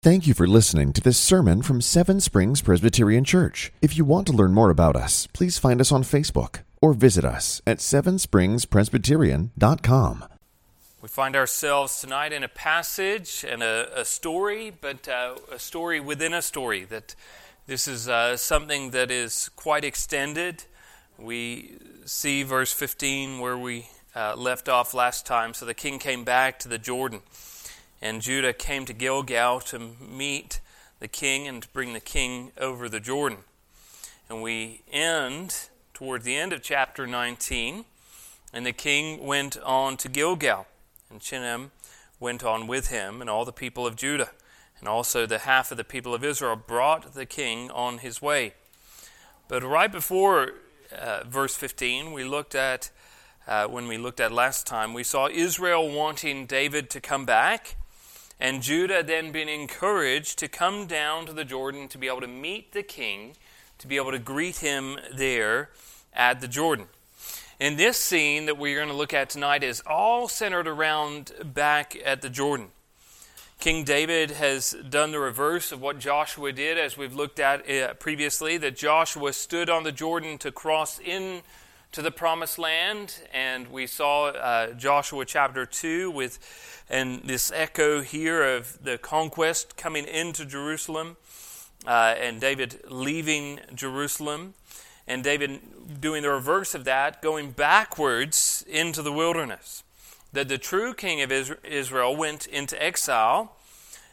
Thank you for listening to this sermon from Seven Springs Presbyterian Church. If you want to learn more about us, please find us on Facebook or visit us at sevenspringspresbyterian.com. We find ourselves tonight in a passage and a, a story, but uh, a story within a story. That this is uh, something that is quite extended. We see verse 15 where we uh, left off last time. So the king came back to the Jordan. And Judah came to Gilgal to meet the king and to bring the king over the Jordan. And we end toward the end of chapter 19. And the king went on to Gilgal, and Chimham went on with him, and all the people of Judah. And also the half of the people of Israel brought the king on his way. But right before uh, verse 15, we looked at, uh, when we looked at last time, we saw Israel wanting David to come back and Judah then been encouraged to come down to the Jordan to be able to meet the king, to be able to greet him there at the Jordan. And this scene that we're going to look at tonight is all centered around back at the Jordan. King David has done the reverse of what Joshua did, as we've looked at uh, previously, that Joshua stood on the Jordan to cross in to the promised land. And we saw uh, Joshua chapter 2 with and this echo here of the conquest coming into Jerusalem uh, and David leaving Jerusalem. And David doing the reverse of that, going backwards into the wilderness. That the true king of Israel went into exile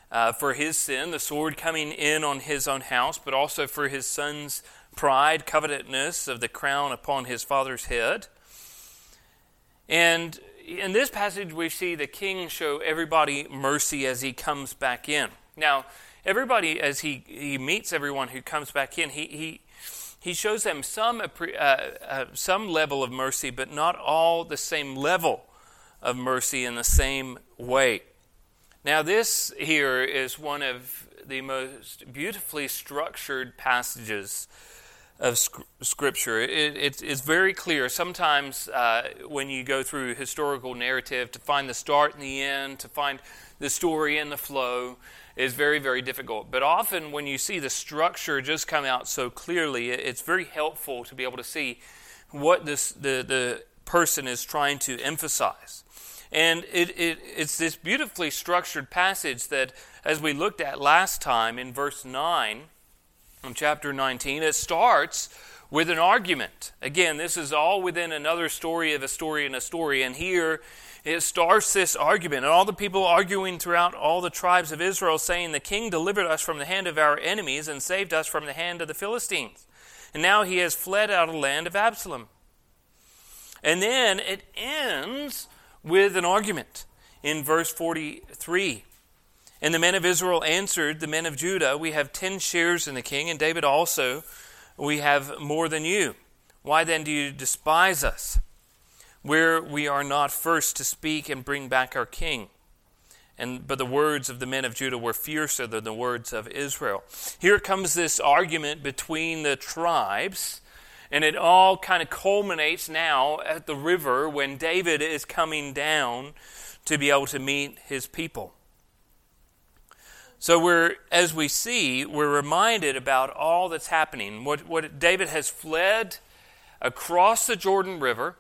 uh, for his sin, the sword coming in on his own house, but also for his son's pride, covetousness of the crown upon his father's head. And in this passage, we see the king show everybody mercy as he comes back in. Now, everybody, as he, he meets everyone who comes back in, he, he, he shows them some, uh, uh, some level of mercy, but not all the same level of mercy in the same way. Now, this here is one of the most beautifully structured passages of Scripture. It, it, it's very clear. Sometimes uh, when you go through historical narrative, to find the start and the end, to find the story and the flow, is very, very difficult. But often when you see the structure just come out so clearly, it's very helpful to be able to see what this, the, the person is trying to emphasize. And it, it, it's this beautifully structured passage that, as we looked at last time in verse 9, from chapter 19. It starts with an argument. Again, this is all within another story of a story and a story. And here it starts this argument. And all the people arguing throughout all the tribes of Israel, saying, The king delivered us from the hand of our enemies and saved us from the hand of the Philistines. And now he has fled out of the land of Absalom. And then it ends with an argument in verse 43. And the men of Israel answered the men of Judah, We have ten shares in the king, and David also, we have more than you. Why then do you despise us, where we are not first to speak and bring back our king? And, but the words of the men of Judah were fiercer than the words of Israel. Here comes this argument between the tribes, and it all kind of culminates now at the river when David is coming down to be able to meet his people. So we're, as we see, we're reminded about all that's happening. What, what David has fled across the Jordan River.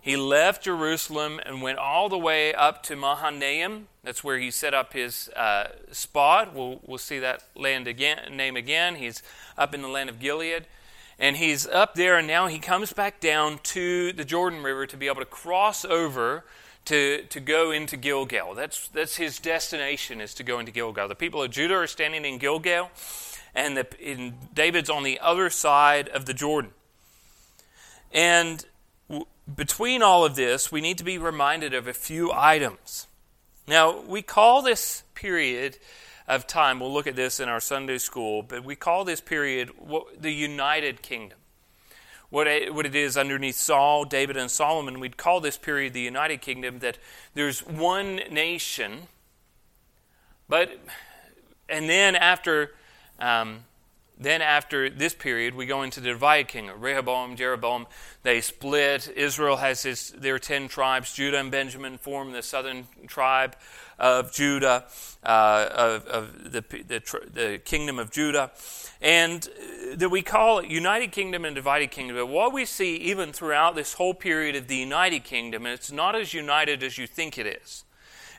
He left Jerusalem and went all the way up to Mahanaim. That's where he set up his uh, spot. We'll, we'll see that land again, name again. He's up in the land of Gilead. And he's up there, and now he comes back down to the Jordan River to be able to cross over to, to go into Gilgal. That's, that's his destination, is to go into Gilgal. The people of Judah are standing in Gilgal, and the, in, David's on the other side of the Jordan. And w- between all of this, we need to be reminded of a few items. Now, we call this period of time, we'll look at this in our Sunday school, but we call this period the United Kingdom what it, what it is underneath Saul, David, and Solomon. We'd call this period the United Kingdom, that there's one nation, but, and then after um, then after this period, we go into the divided kingdom. Rehoboam, Jeroboam, they split. Israel has their ten tribes. Judah and Benjamin form the southern tribe of Judah, uh, of, of the, the, the, kingdom of Judah. And that we call it United Kingdom and Divided Kingdom. But what we see even throughout this whole period of the United Kingdom, it's not as united as you think it is.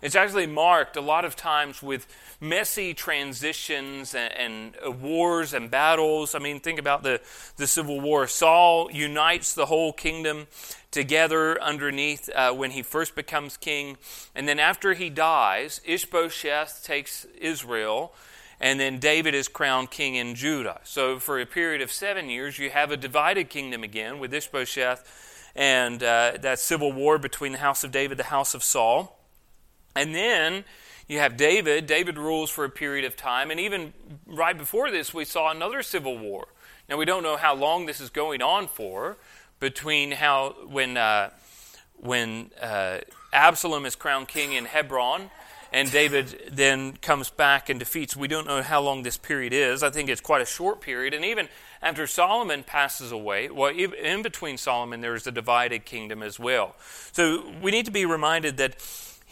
It's actually marked a lot of times with messy transitions and, and uh, wars and battles. I mean, think about the, the Civil War. Saul unites the whole kingdom together underneath uh, when he first becomes king. And then after he dies, Ishbosheth takes Israel. And then David is crowned king in Judah. So, for a period of seven years, you have a divided kingdom again with Ishbosheth and uh, that civil war between the house of David, the house of Saul. And then you have David. David rules for a period of time. And even right before this, we saw another civil war. Now, we don't know how long this is going on for between how, when, uh, when uh, Absalom is crowned king in Hebron and David then comes back and defeats. We don't know how long this period is. I think it's quite a short period. And even after Solomon passes away, well, in between Solomon, there's a divided kingdom as well. So we need to be reminded that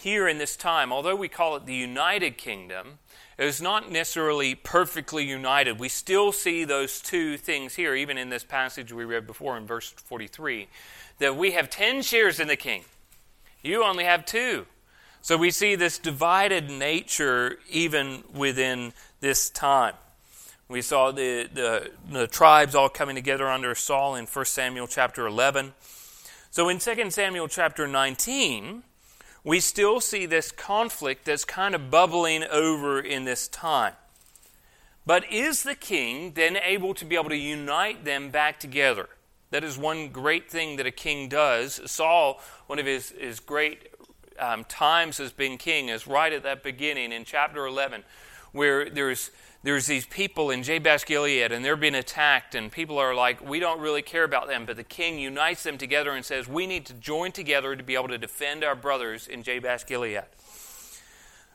here in this time, although we call it the United Kingdom, it is not necessarily perfectly united. We still see those two things here, even in this passage we read before in verse 43, that we have 10 shares in the king. You only have two. So we see this divided nature even within this time. We saw the, the, the tribes all coming together under Saul in 1 Samuel chapter 11. So in 2 Samuel chapter 19, we still see this conflict that's kind of bubbling over in this time. But is the king then able to be able to unite them back together? That is one great thing that a king does. Saul, one of his, his great um, times as being king, is right at that beginning in chapter 11, where there's there's these people in Jabesh Gilead and they're being attacked, and people are like, we don't really care about them. But the king unites them together and says, we need to join together to be able to defend our brothers in Jabesh Gilead.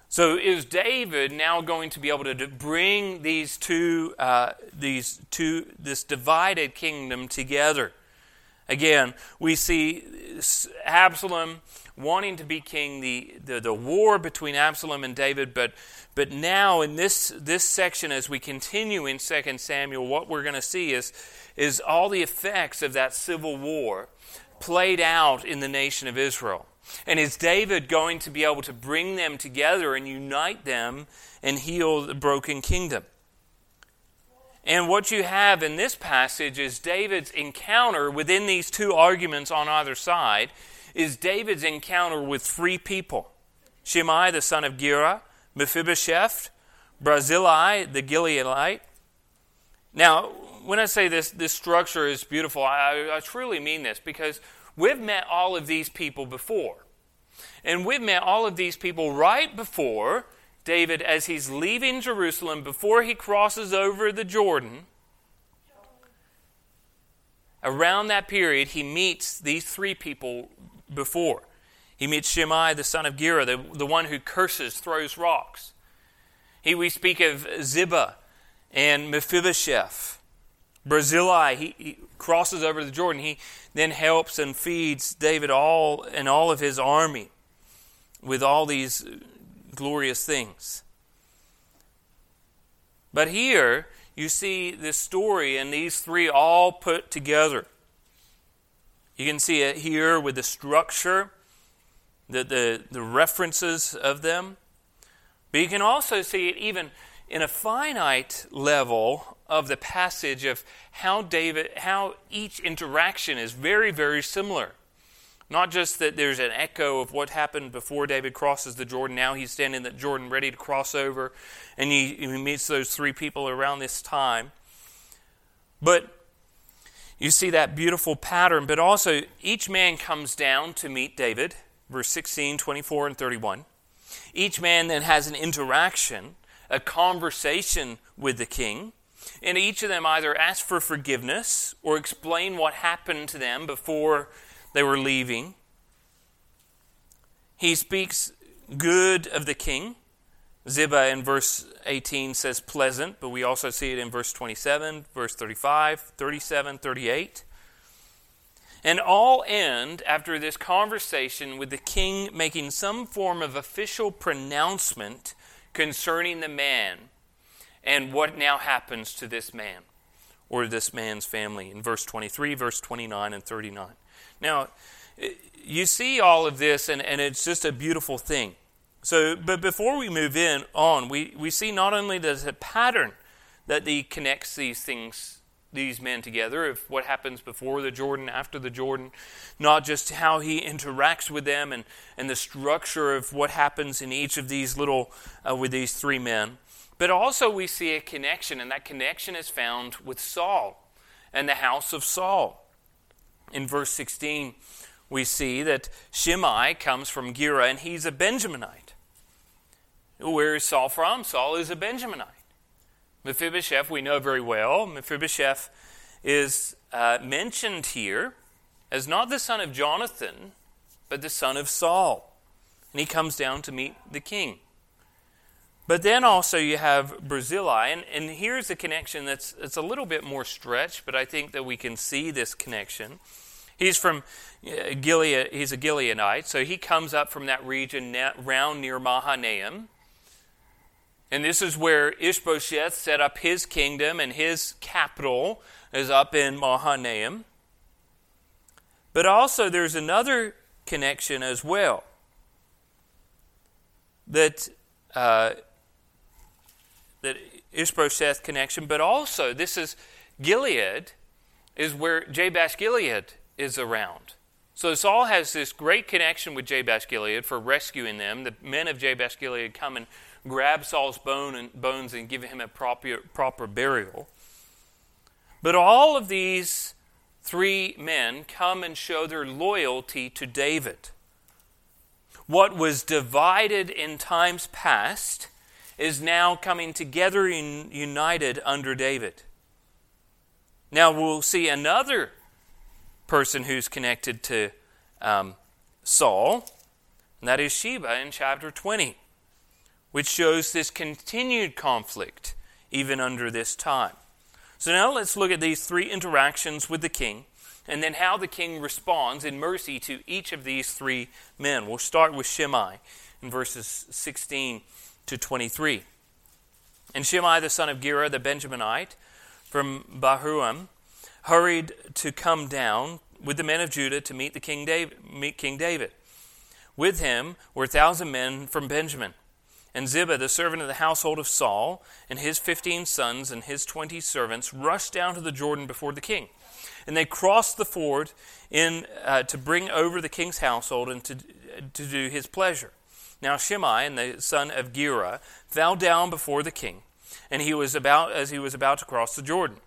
So is David now going to be able to bring these two, uh, these two, this divided kingdom together? Again, we see Absalom wanting to be king, the, the, the war between Absalom and David, but but now, in this, this section, as we continue in 2 Samuel, what we're going to see is, is all the effects of that civil war played out in the nation of Israel. And is David going to be able to bring them together and unite them and heal the broken kingdom? And what you have in this passage is David's encounter within these two arguments on either side is David's encounter with three people. Shimei, the son of Gera, Mephibosheth, Barzillai, the Gileadite. Now, when I say this, this structure is beautiful, I, I truly mean this because we've met all of these people before. And we've met all of these people right before David, as he's leaving Jerusalem, before he crosses over the Jordan. Around that period, he meets these three people before. He meets Shimei, the son of Gera, the, the one who curses, throws rocks. He, we speak of Ziba and Mephibosheth. Barzillai, he, he crosses over the Jordan. He then helps and feeds David all and all of his army with all these glorious things. But here, you see this story and these three all put together. You can see it here with the structure the, the, the references of them. But you can also see it even in a finite level of the passage of how David, how each interaction is very, very similar. Not just that there's an echo of what happened before David crosses the Jordan. Now he's standing at Jordan ready to cross over, and he, he meets those three people around this time. But you see that beautiful pattern, but also each man comes down to meet David verse 16, 24, and 31. Each man then has an interaction, a conversation with the king, and each of them either ask for forgiveness or explain what happened to them before they were leaving. He speaks good of the king, Ziba in verse 18 says pleasant, but we also see it in verse 27, verse 35, 37, 38. And all end after this conversation with the king making some form of official pronouncement concerning the man and what now happens to this man or this man's family in verse 23, verse 29, and 39. Now, you see all of this, and, and it's just a beautiful thing. So, but before we move in on, we, we see not only there's a pattern that he connects these things, these men together, of what happens before the Jordan, after the Jordan, not just how he interacts with them and, and the structure of what happens in each of these little, uh, with these three men, but also we see a connection, and that connection is found with Saul and the house of Saul. In verse 16, we see that Shimei comes from Gera, and he's a Benjaminite. Where is Saul from? Saul is a Benjaminite. Mephibosheth, we know very well. Mephibosheth is uh, mentioned here as not the son of Jonathan, but the son of Saul. And he comes down to meet the king. But then also you have Barzillai, and, and here's a connection that's, that's a little bit more stretched, but I think that we can see this connection. He's from uh, Gilead, he's a Gileadite, so he comes up from that region round near Mahanaim. And this is where Ishbosheth set up his kingdom, and his capital is up in Mahanaim. But also, there's another connection as well that uh, that Ishbosheth connection, but also this is Gilead, is where Jabesh Gilead is around. So Saul has this great connection with Jabesh Gilead for rescuing them. The men of Jabesh Gilead come and grab Saul's bone and, bones and give him a proper, proper burial. But all of these three men come and show their loyalty to David. What was divided in times past is now coming together and united under David. Now we'll see another person who's connected to um, Saul, and that is Sheba in chapter 20 which shows this continued conflict even under this time. So now let's look at these three interactions with the king and then how the king responds in mercy to each of these three men. We'll start with Shimei in verses 16 to 23. And Shimei, the son of Gera, the Benjaminite, from Bahurim, hurried to come down with the men of Judah to meet the King David, meet King David. With him were a thousand men from Benjamin and Ziba, the servant of the household of Saul, and his fifteen sons and his twenty servants rushed down to the Jordan before the king. And they crossed the ford in, uh, to bring over the king's household and to, to do his pleasure. Now Shimei, and the son of Gera, fell down before the king, and he was about as he was about to cross the Jordan,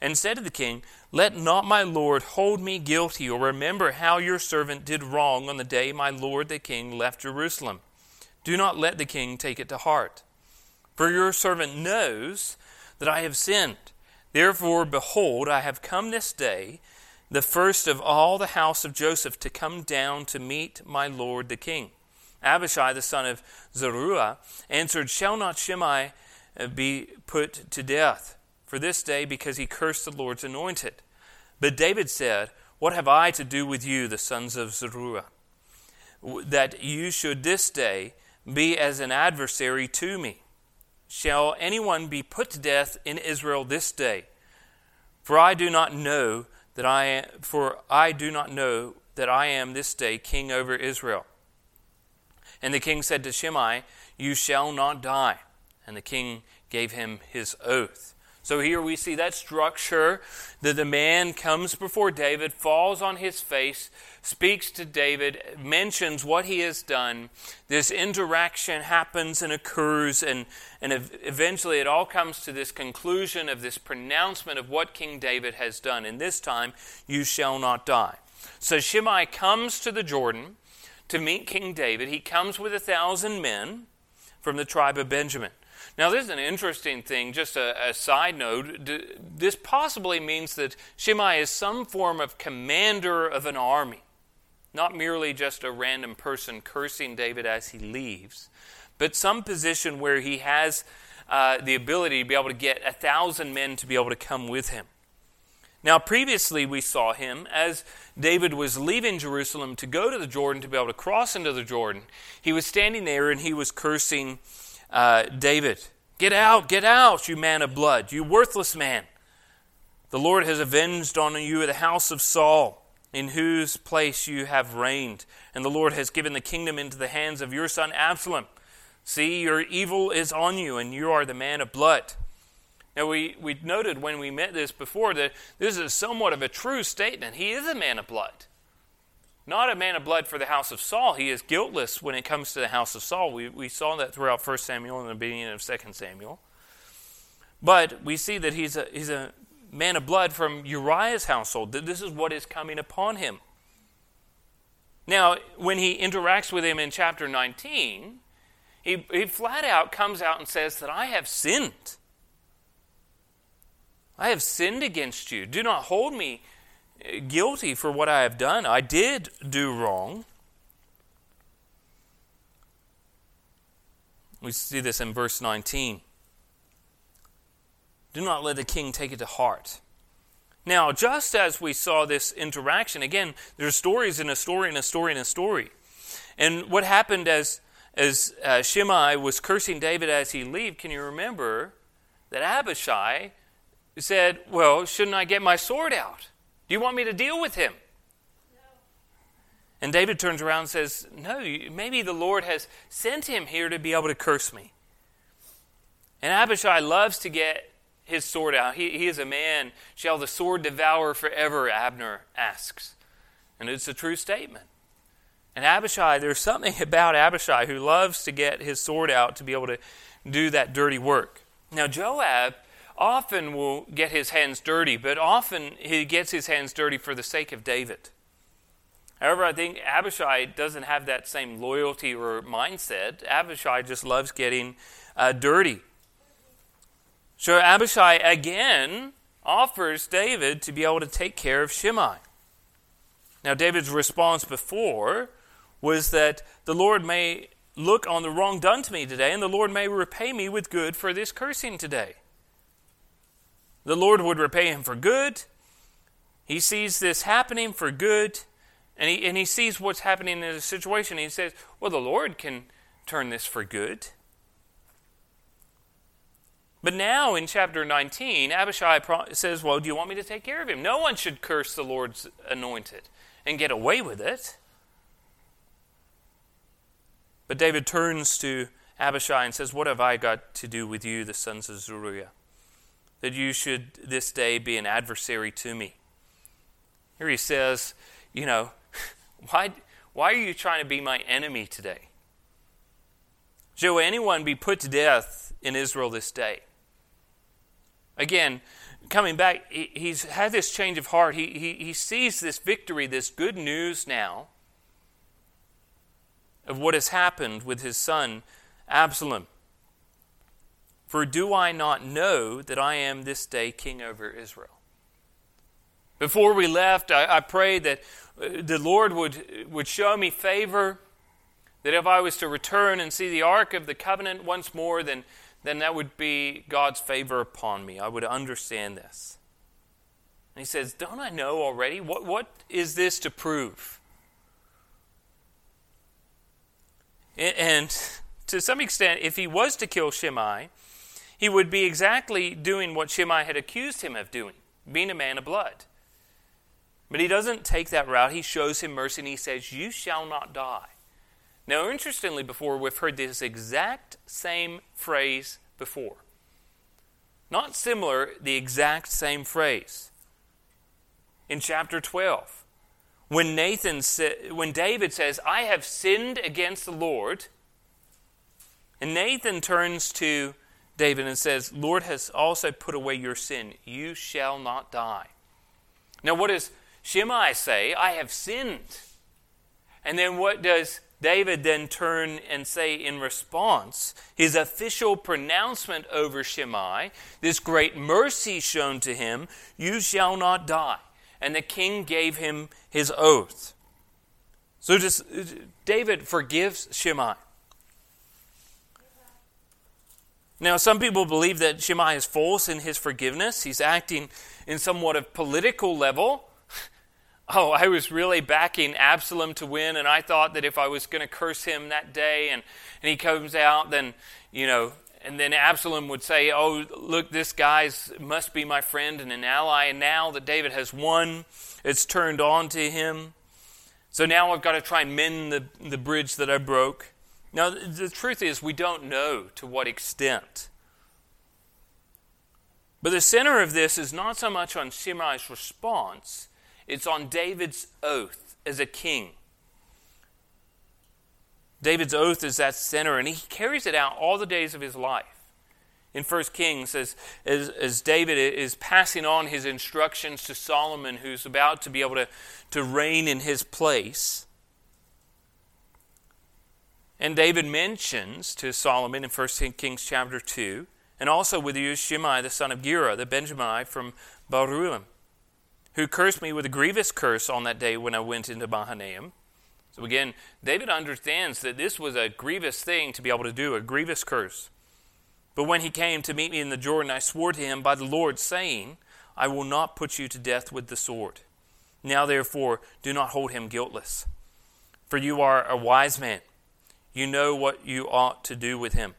and said to the king, Let not my lord hold me guilty, or remember how your servant did wrong on the day my lord the king left Jerusalem. Do not let the king take it to heart. For your servant knows that I have sinned. Therefore, behold, I have come this day, the first of all the house of Joseph, to come down to meet my lord the king. Abishai, the son of Zeruiah, answered, Shall not Shimei uh, be put to death for this day because he cursed the Lord's anointed? But David said, What have I to do with you, the sons of Zeruiah, that you should this day be as an adversary to me. Shall anyone be put to death in Israel this day? For I do not know that I am, for I do not know that I am this day king over Israel. And the king said to Shimei, You shall not die. And the king gave him his oath. So here we see that structure that the man comes before David, falls on his face, speaks to David, mentions what he has done. This interaction happens and occurs, and, and eventually it all comes to this conclusion of this pronouncement of what King David has done. And this time, you shall not die. So Shimei comes to the Jordan to meet King David. He comes with a thousand men from the tribe of Benjamin. Now, this is an interesting thing, just a, a, side note. This possibly means that Shimei is some form of commander of an army, not merely just a random person cursing David as he leaves, but some position where he has uh, the ability to be able to get a thousand men to be able to come with him. Now, previously we saw him as David was leaving Jerusalem to go to the Jordan to be able to cross into the Jordan. He was standing there and he was cursing uh, David Get out, get out, you man of blood, you worthless man. The Lord has avenged on you the house of Saul, in whose place you have reigned, and the Lord has given the kingdom into the hands of your son Absalom. See, your evil is on you, and you are the man of blood. Now, we, we noted when we met this before that this is somewhat of a true statement. He is a man of blood. Not a man of blood for the house of Saul. He is guiltless when it comes to the house of Saul. We, we saw that throughout 1 Samuel and the beginning of 2 Samuel. But we see that he's a, he's a man of blood from Uriah's household. That this is what is coming upon him. Now, when he interacts with him in chapter 19, he, he flat out comes out and says that I have sinned. I have sinned against you. Do not hold me guilty for what I have done. I did do wrong. We see this in verse 19. Do not let the king take it to heart. Now, just as we saw this interaction, again, there's stories in a story and a story and a story. And what happened as, as uh, Shimei was cursing David as he left, can you remember that Abishai said, Well, shouldn't I get my sword out? Do you want me to deal with him? And David turns around and says, No, maybe the Lord has sent him here to be able to curse me. And Abishai loves to get his sword out. He, he is a man. Shall the sword devour forever? Abner asks. And it's a true statement. And Abishai, there's something about Abishai who loves to get his sword out to be able to do that dirty work. Now, Joab often will get his hands dirty, but often he gets his hands dirty for the sake of David. However, I think Abishai doesn't have that same loyalty or mindset. Abishai just loves getting uh, dirty. So Abishai again offers David to be able to take care of Shimei. Now, David's response before was that the Lord may look on the wrong done to me today, and the Lord may repay me with good for this cursing today. The Lord would repay him for good. He sees this happening for good, and he, and he sees what's happening in the situation. He says, Well, the Lord can turn this for good. But now in chapter 19, Abishai says, Well, do you want me to take care of him? No one should curse the Lord's anointed and get away with it. But David turns to Abishai and says, What have I got to do with you, the sons of Zeruiah, that you should this day be an adversary to me? Here he says, You know, why, why are you trying to be my enemy today? Shall anyone be put to death in Israel this day? Again, coming back, he's had this change of heart. He, he, he sees this victory, this good news now of what has happened with his son Absalom. For do I not know that I am this day king over Israel? Before we left, I, I prayed that uh, the Lord would, would show me favor, that if I was to return and see the Ark of the Covenant once more, then then that would be God's favor upon me. I would understand this. And he says, Don't I know already? What, what is this to prove? And to some extent, if he was to kill Shimei, he would be exactly doing what Shimei had accused him of doing, being a man of blood. But he doesn't take that route. He shows him mercy and he says, You shall not die. Now, interestingly, before we've heard this exact same phrase before. Not similar, the exact same phrase. In chapter 12, when Nathan sa- when David says, "I have sinned against the Lord," and Nathan turns to David and says, "Lord has also put away your sin. You shall not die." Now, what does Shimei say? I have sinned. And then what does David then turn and say in response, his official pronouncement over Shimei, this great mercy shown to him, you shall not die. And the king gave him his oath. So just, David forgives Shimei. Now, some people believe that Shimei is false in his forgiveness. He's acting in somewhat of political level. Oh, I was really backing Absalom to win, and I thought that if I was going to curse him that day and, and he comes out, then, you know, and then Absalom would say, Oh, look, this guy must be my friend and an ally. And now that David has won, it's turned on to him. So now I've got to try and mend the, the bridge that I broke. Now, the truth is, we don't know to what extent. But the center of this is not so much on Shimei's response, it's on David's oath as a king. David's oath is that center, and he carries it out all the days of his life. In 1 Kings, as, as, as David is passing on his instructions to Solomon, who's about to be able to, to reign in his place, and David mentions to Solomon in 1 Kings chapter 2, and also with you Shimei the son of Gera, the Benjamite from Bahurim, who cursed me with a grievous curse on that day when I went into Mahanaim. So again, David understands that this was a grievous thing to be able to do, a grievous curse. But when he came to meet me in the Jordan, I swore to him by the Lord, saying, I will not put you to death with the sword. Now therefore, do not hold him guiltless. For you are a wise man you know what you ought to do with him,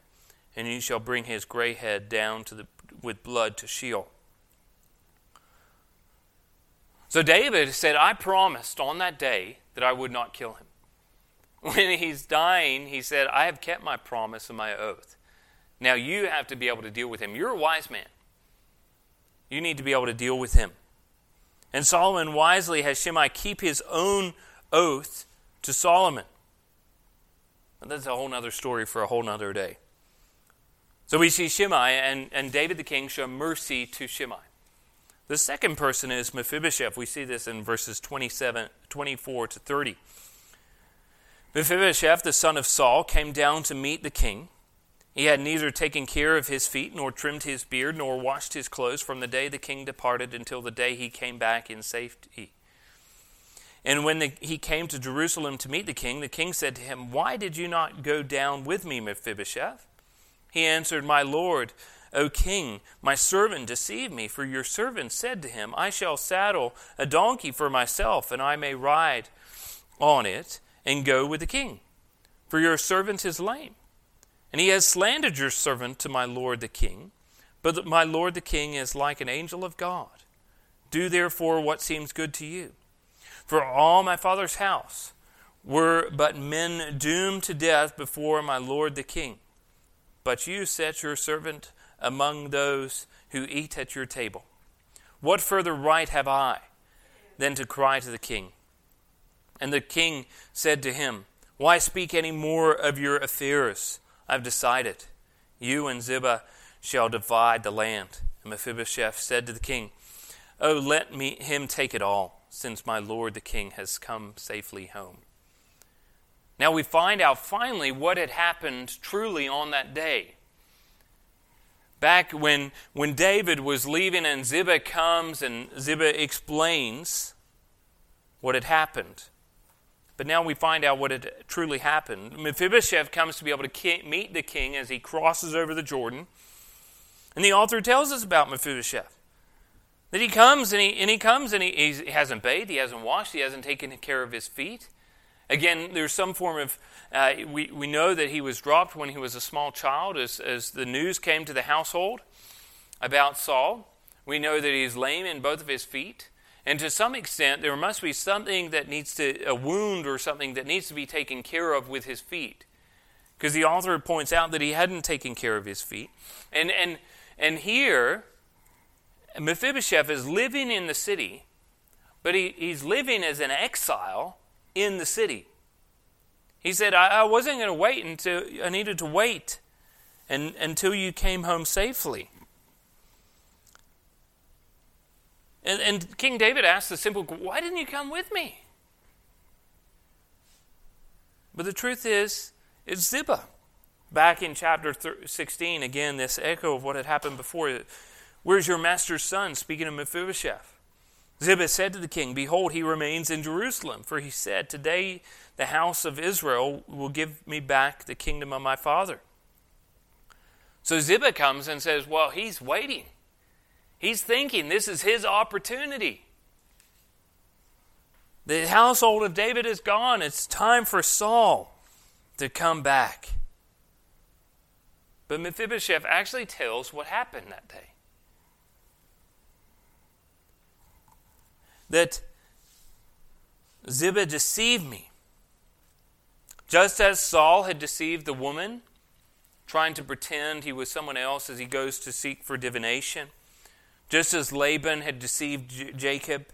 and you shall bring his gray head down to the, with blood to Sheol. So David said, I promised on that day that I would not kill him. When he's dying, he said, I have kept my promise and my oath. Now you have to be able to deal with him. You're a wise man. You need to be able to deal with him. And Solomon wisely has Shimei keep his own oath to Solomon. But that's a whole other story for a whole other day. So we see Shimei and, and David the king show mercy to Shimei. The second person is Mephibosheth. We see this in verses 27, 24 to 30. Mephibosheth, the son of Saul, came down to meet the king. He had neither taken care of his feet, nor trimmed his beard, nor washed his clothes from the day the king departed until the day he came back in safety. And when the, he came to Jerusalem to meet the king, the king said to him, Why did you not go down with me, Mephibosheth? He answered, My lord, O king, my servant deceived me, for your servant said to him, I shall saddle a donkey for myself, and I may ride on it and go with the king. For your servant is lame. And he has slandered your servant to my lord the king. But my lord the king is like an angel of God. Do therefore what seems good to you. For all my father's house were but men doomed to death before my lord the king. But you set your servant among those who eat at your table. What further right have I than to cry to the king? And the king said to him, Why speak any more of your affairs? I've decided. You and Ziba shall divide the land. And Mephibosheth said to the king, Oh, let me him take it all since my Lord the King has come safely home. Now we find out finally what had happened truly on that day. Back when, when David was leaving and Ziba comes and Ziba explains what had happened. But now we find out what had truly happened. Mephibosheth comes to be able to meet the king as he crosses over the Jordan. And the author tells us about Mephibosheth. That he comes and he, and he comes and he, he hasn't bathed, he hasn't washed, he hasn't taken care of his feet. Again, there's some form of, uh, we, we know that he was dropped when he was a small child as, as the news came to the household about Saul. We know that he's lame in both of his feet. And to some extent, there must be something that needs to, a wound or something that needs to be taken care of with his feet. Because the author points out that he hadn't taken care of his feet. And, and, and here, Mephibosheth is living in the city, but he, he's living as an exile in the city. He said, I, I wasn't going to wait until I needed to wait and, until you came home safely. And, and King David asked the simple, Why didn't you come with me? But the truth is, it's Ziba. Back in chapter 16, again, this echo of what had happened before. Where's your master's son? Speaking of Mephibosheth. Ziba said to the king, Behold, he remains in Jerusalem. For he said, Today the house of Israel will give me back the kingdom of my father. So Ziba comes and says, Well, he's waiting. He's thinking this is his opportunity. The household of David is gone. It's time for Saul to come back. But Mephibosheth actually tells what happened that day. That Ziba deceived me. Just as Saul had deceived the woman, trying to pretend he was someone else as he goes to seek for divination, just as Laban had deceived J- Jacob,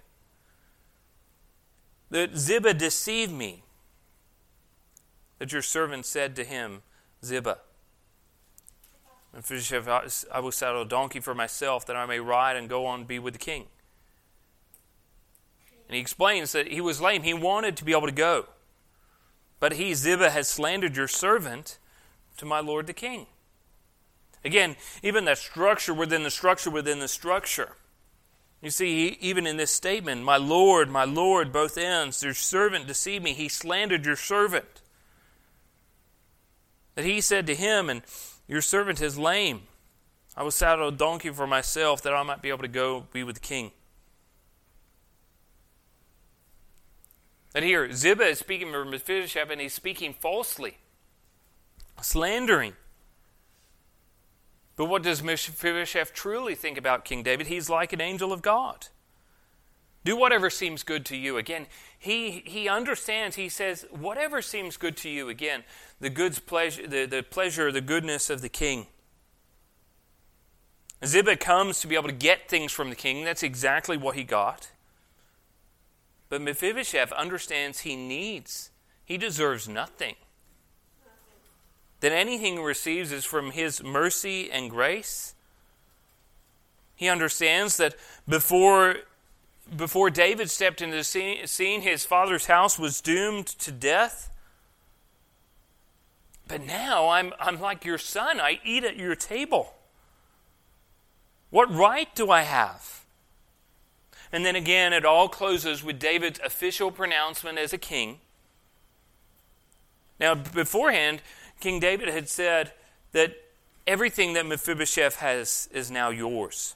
that Ziba deceived me. That your servant said to him, Ziba, I will saddle a donkey for myself that I may ride and go on and be with the king. And he explains that he was lame. He wanted to be able to go. But he, Ziba, has slandered your servant to my lord the king. Again, even that structure within the structure within the structure. You see, even in this statement, my Lord, my Lord, both ends, your servant deceived me. He slandered your servant. That he said to him, and your servant is lame. I will saddle a donkey for myself that I might be able to go be with the king. And here, Ziba is speaking for Mephibosheth, and he's speaking falsely, slandering. But what does Mephibosheth truly think about King David? He's like an angel of God. Do whatever seems good to you. Again, he, he understands, he says, whatever seems good to you. Again, the goods pleasure, the, the pleasure, the goodness of the king. Ziba comes to be able to get things from the king. That's exactly what he got. But Mephibosheth understands he needs, he deserves nothing. That anything he receives is from his mercy and grace. He understands that before, before David stepped into the scene, his father's house was doomed to death. But now I'm, I'm like your son. I eat at your table. What right do I have? And then again, it all closes with David's official pronouncement as a king. Now, beforehand, King David had said that everything that Mephibosheth has is now yours.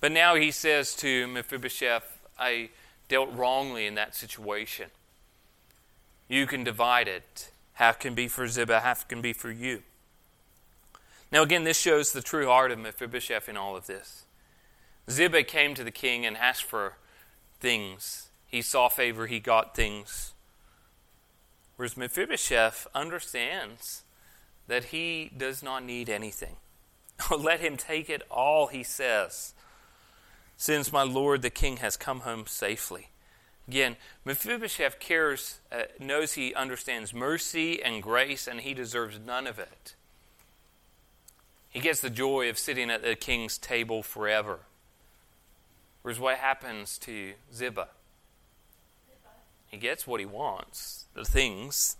But now he says to Mephibosheth, I dealt wrongly in that situation. You can divide it. Half can be for Ziba, half can be for you. Now, again, this shows the true heart of Mephibosheth in all of this. Ziba came to the king and asked for things. He saw favor, he got things. Whereas Mephibosheth understands that he does not need anything. Let him take it all, he says, since my lord the king has come home safely. Again, Mephibosheth cares, uh, knows he understands mercy and grace, and he deserves none of it. He gets the joy of sitting at the king's table forever. Whereas what happens to Ziba? He gets what he wants, the things,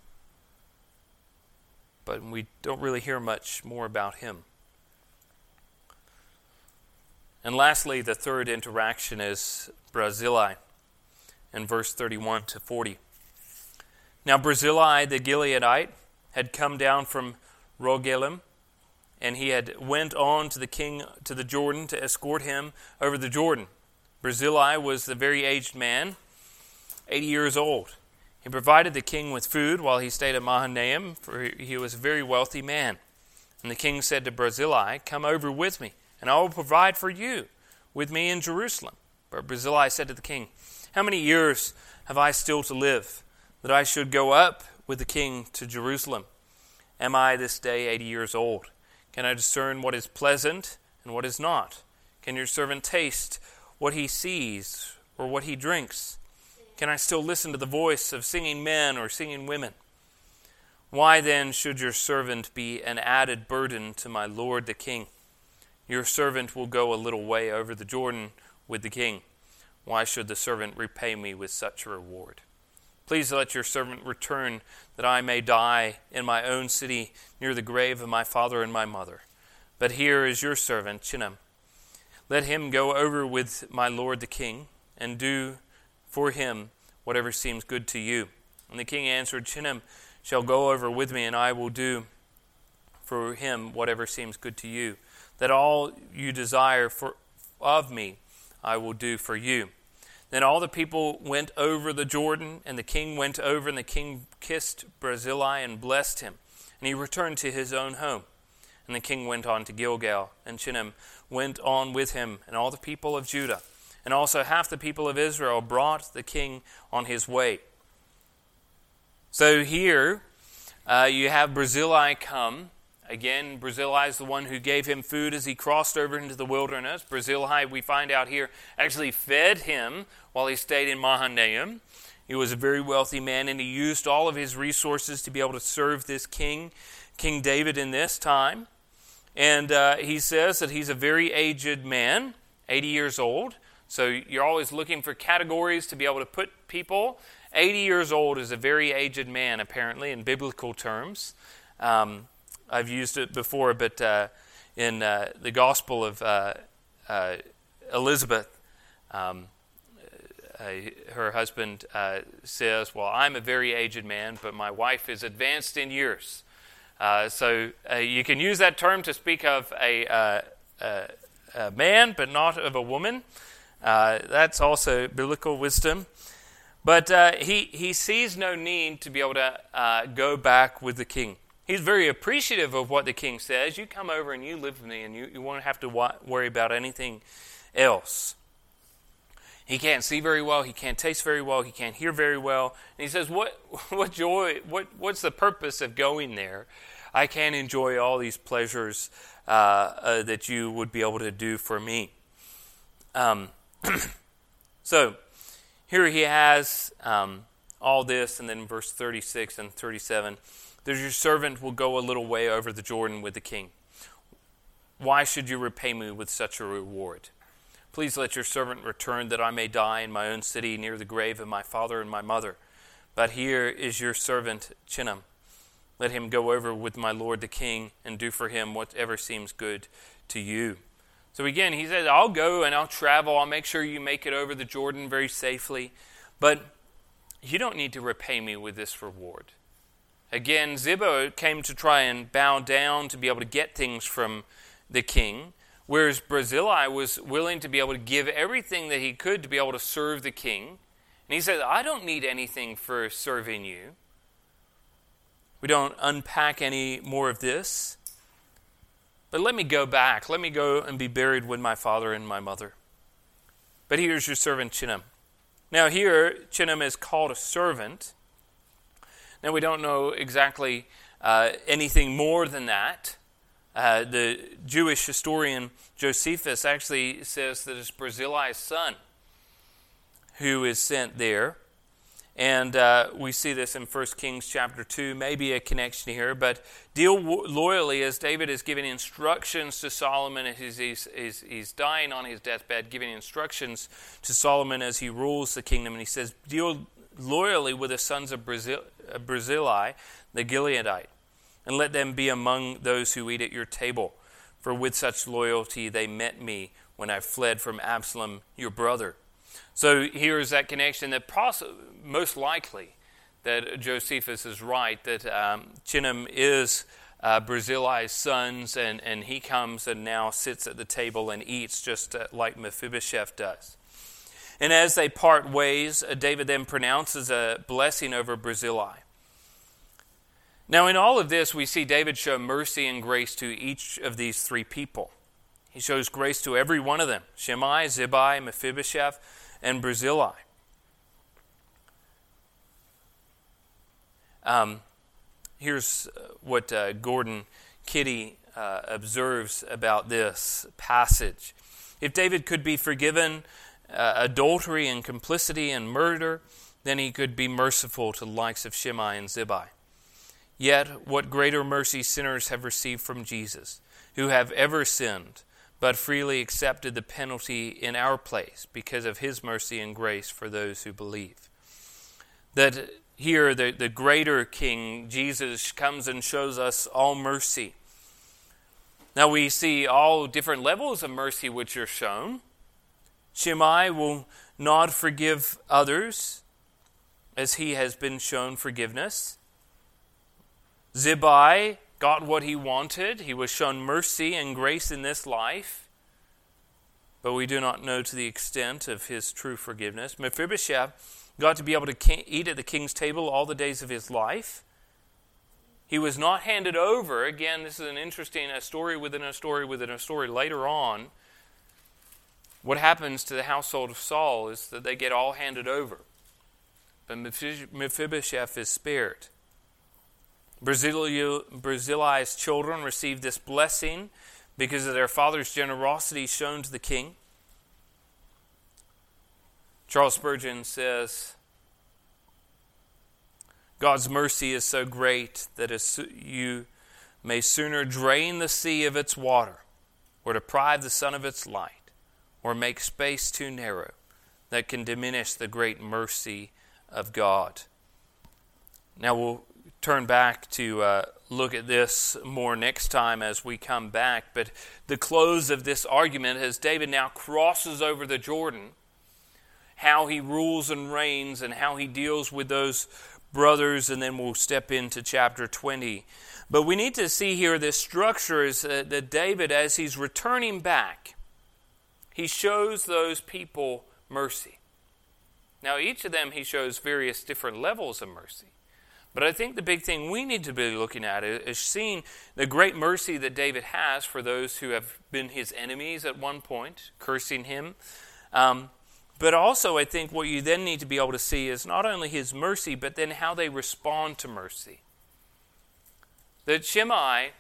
but we don't really hear much more about him. And lastly, the third interaction is Barzillai in verse 31 to 40. Now, Barzillai the Gileadite had come down from Rogelim and he had went on to the king to the Jordan to escort him over the Jordan. Barzillai was a very aged man, 80 years old. He provided the king with food while he stayed at Mahanaim, for he was a very wealthy man. And the king said to Barzillai, Come over with me, and I will provide for you with me in Jerusalem. But Barzillai said to the king, How many years have I still to live, that I should go up with the king to Jerusalem? Am I this day eighty years old? Can I discern what is pleasant and what is not? Can your servant taste what he sees or what he drinks? Can I still listen to the voice of singing men or singing women? Why then should your servant be an added burden to my lord the king? Your servant will go a little way over the Jordan with the king. Why should the servant repay me with such a reward? Please let your servant return that I may die in my own city near the grave of my father and my mother. But here is your servant, Chimham. Let him go over with my lord the king, and do for him whatever seems good to you. And the king answered, Chimham shall go over with me, and I will do for him whatever seems good to you. That all you desire for, of me, I will do for you. Then all the people went over the Jordan, and the king went over, and the king kissed Barzillai and blessed him. And he returned to his own home. And the king went on to Gilgal, and Chimham went on with him, and all the people of Judah. And also half the people of Israel brought the king on his way. So here uh, you have Barzillai come. Again, Barzillai is the one who gave him food as he crossed over into the wilderness. Barzillai, we find out here, actually fed him while he stayed in Mahanaim. He was a very wealthy man, and he used all of his resources to be able to serve this king, King David, in this time. And uh, he says that he's a very aged man, 80 years old. So you're always looking for categories to be able to put people. 80 years old is a very aged man, apparently, in biblical terms. Um, I've used it before, but uh, in uh, the Gospel of uh, uh Elizabeth, um, uh, her husband says, Well, I'm a very aged man, but my wife is advanced in years. so you can use that term to speak of a, a man, but not of a woman. that's also biblical wisdom. But uh, he, he sees no need to be able to uh, go back with the king. He's very appreciative of what the king says. You come over and you live with me, and you, you won't have to worry about anything else. He can't see very well. He can't taste very well. He can't hear very well. And he says, "What, what joy? What, what's the purpose of going there? I can't enjoy all these pleasures uh, uh, that you would be able to do for me." Um, so here he has um, all this, and then verse 36 and 37 that your servant will go a little way over the Jordan with the king. Why should you repay me with such a reward? Please let your servant return that I may die in my own city near the grave of my father and my mother. But here is your servant Chimham. Let him go over with my lord the king and do for him whatever seems good to you. So again, he says, I'll go and I'll travel. I'll make sure you make it over the Jordan very safely. But you don't need to repay me with this reward. Again, Ziba came to try and bow down to be able to get things from the king, whereas Barzillai was willing to be able to give everything that he could to be able to serve the king. And he said, I don't need anything for serving you. We don't unpack any more of this. But let me go back. Let me go and be buried with my father and my mother. But here's your servant Chimham. Now, here, Chimham is called a servant. Now, we don't know exactly uh, anything more than that. Uh, the Jewish historian Josephus actually says that it's Barzillai's son who is sent there. And uh, we see this in 1 Kings chapter 2, maybe a connection here. But deal loyally as David is giving instructions to Solomon as he's, he's, he's, dying on his deathbed, giving instructions to Solomon as he rules the kingdom. And he says, Deal loyally with the sons of Brazil, Barzillai, the Gileadite, and let them be among those who eat at your table. For with such loyalty they met me when I fled from Absalom, your brother. So here is that connection that most likely that Josephus is right, that um, Chimham is uh, sons, and, and he comes and now sits at the table and eats just uh, like Mephibosheth does. And as they part ways, uh, David then pronounces a blessing over Barzillai. Now, in all of this, we see David show mercy and grace to each of these three people. He shows grace to every one of them Shimei, Zibai, Mephibosheth, and Barzillai. Um, here's uh, what uh, Gordon Keddie uh, observes about this passage. If David could be forgiven uh, adultery and complicity and murder, then he could be merciful to the likes of Shimei and Zibai. Yet, what greater mercy sinners have received from Jesus, who have ever sinned, but freely accepted the penalty in our place because of his mercy and grace for those who believe. That here, the, the greater King, Jesus, comes and shows us all mercy. Now we see all different levels of mercy which are shown. Shimei will not forgive others as he has been shown forgiveness. Zibai got what he wanted. He was shown mercy and grace in this life, but we do not know to the extent of his true forgiveness. Mephibosheth got to be able to eat at the king's table all the days of his life. He was not handed over. Again, this is an interesting a story within a story within a story later on. What happens to the household of Saul is that they get all handed over. But Mephibosheth is spared. Barzillai's children received this blessing because of their father's generosity shown to the king. Charles Spurgeon says, God's mercy is so great that you may sooner drain the sea of its water, or deprive the sun of its light, or make space too narrow that can diminish the great mercy of God. Now we'll turn back to uh, look at this more next time as we come back. But the close of this argument, as David now crosses over the Jordan, how he rules and reigns and how he deals with those brothers, and then we'll step into chapter 20. But we need to see here this structure is uh, that David, as he's returning back, he shows those people mercy. Now, each of them, he shows various different levels of mercy. But I think the big thing we need to be looking at is seeing the great mercy that David has for those who have been his enemies at one point, cursing him. Um, but also, I think what you then need to be able to see is not only his mercy, but then how they respond to mercy. That Shimei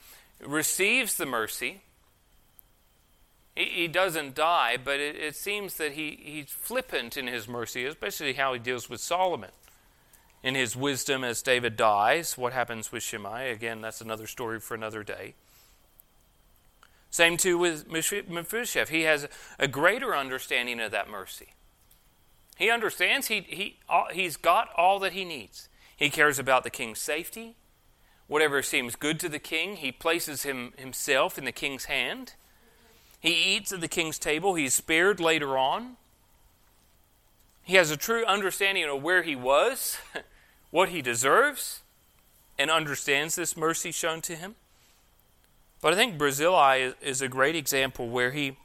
receives the mercy. He, he doesn't die, but it, it seems that he, he's flippant in his mercy, especially how he deals with Solomon in his wisdom as David dies. What happens with Shimei? Again, that's another story for another day. Same too with Mephibosheth. He has a greater understanding of that mercy. He understands he, he, he's got all that he needs. He cares about the king's safety. Whatever seems good to the king, he places him himself in the king's hand. He eats at the king's table. He's spared later on. He has a true understanding of where he was, what he deserves, and understands this mercy shown to him. But I think Barzillai is a great example where he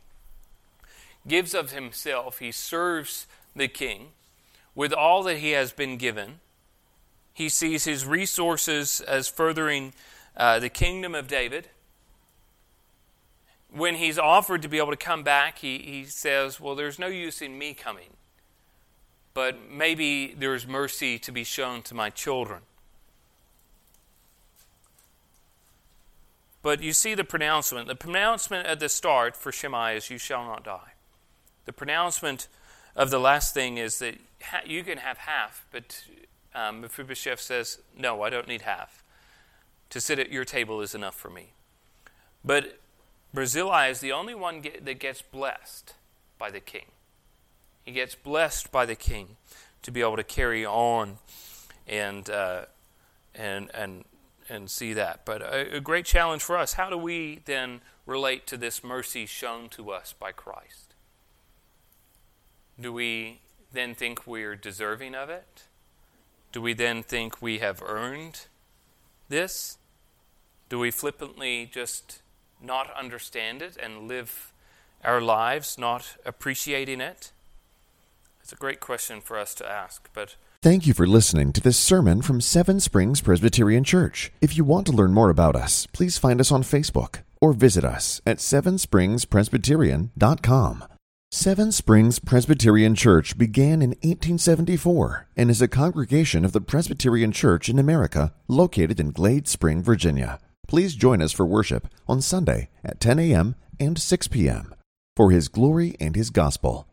gives of himself, he serves the king with all that he has been given. He sees his resources as furthering uh, the kingdom of David. When he's offered to be able to come back, he, he says, Well, there's no use in me coming but maybe there is mercy to be shown to my children. But you see the pronouncement. The pronouncement at the start for Shimei is, You shall not die. The pronouncement of the last thing is that you can have half, but um, Mephibosheth says, No, I don't need half. To sit at your table is enough for me. But Barzillai is the only one get, that gets blessed by the king. He gets blessed by the king to be able to carry on and uh, and and and see that. But a, a great challenge for us. How do we then relate to this mercy shown to us by Christ? Do we then think we're deserving of it? Do we then think we have earned this? Do we flippantly just not understand it and live our lives not appreciating it? It's a great question for us to ask, but Thank you for listening to this sermon from Seven Springs Presbyterian Church. If you want to learn more about us, please find us on Facebook or visit us at sevenspringspresbyterian.com. Seven Springs Presbyterian Church began in 1874 and is a congregation of the Presbyterian Church in America located in Glade Spring, Virginia. Please join us for worship on Sunday at 10 a.m. and 6 p.m. for His glory and His gospel.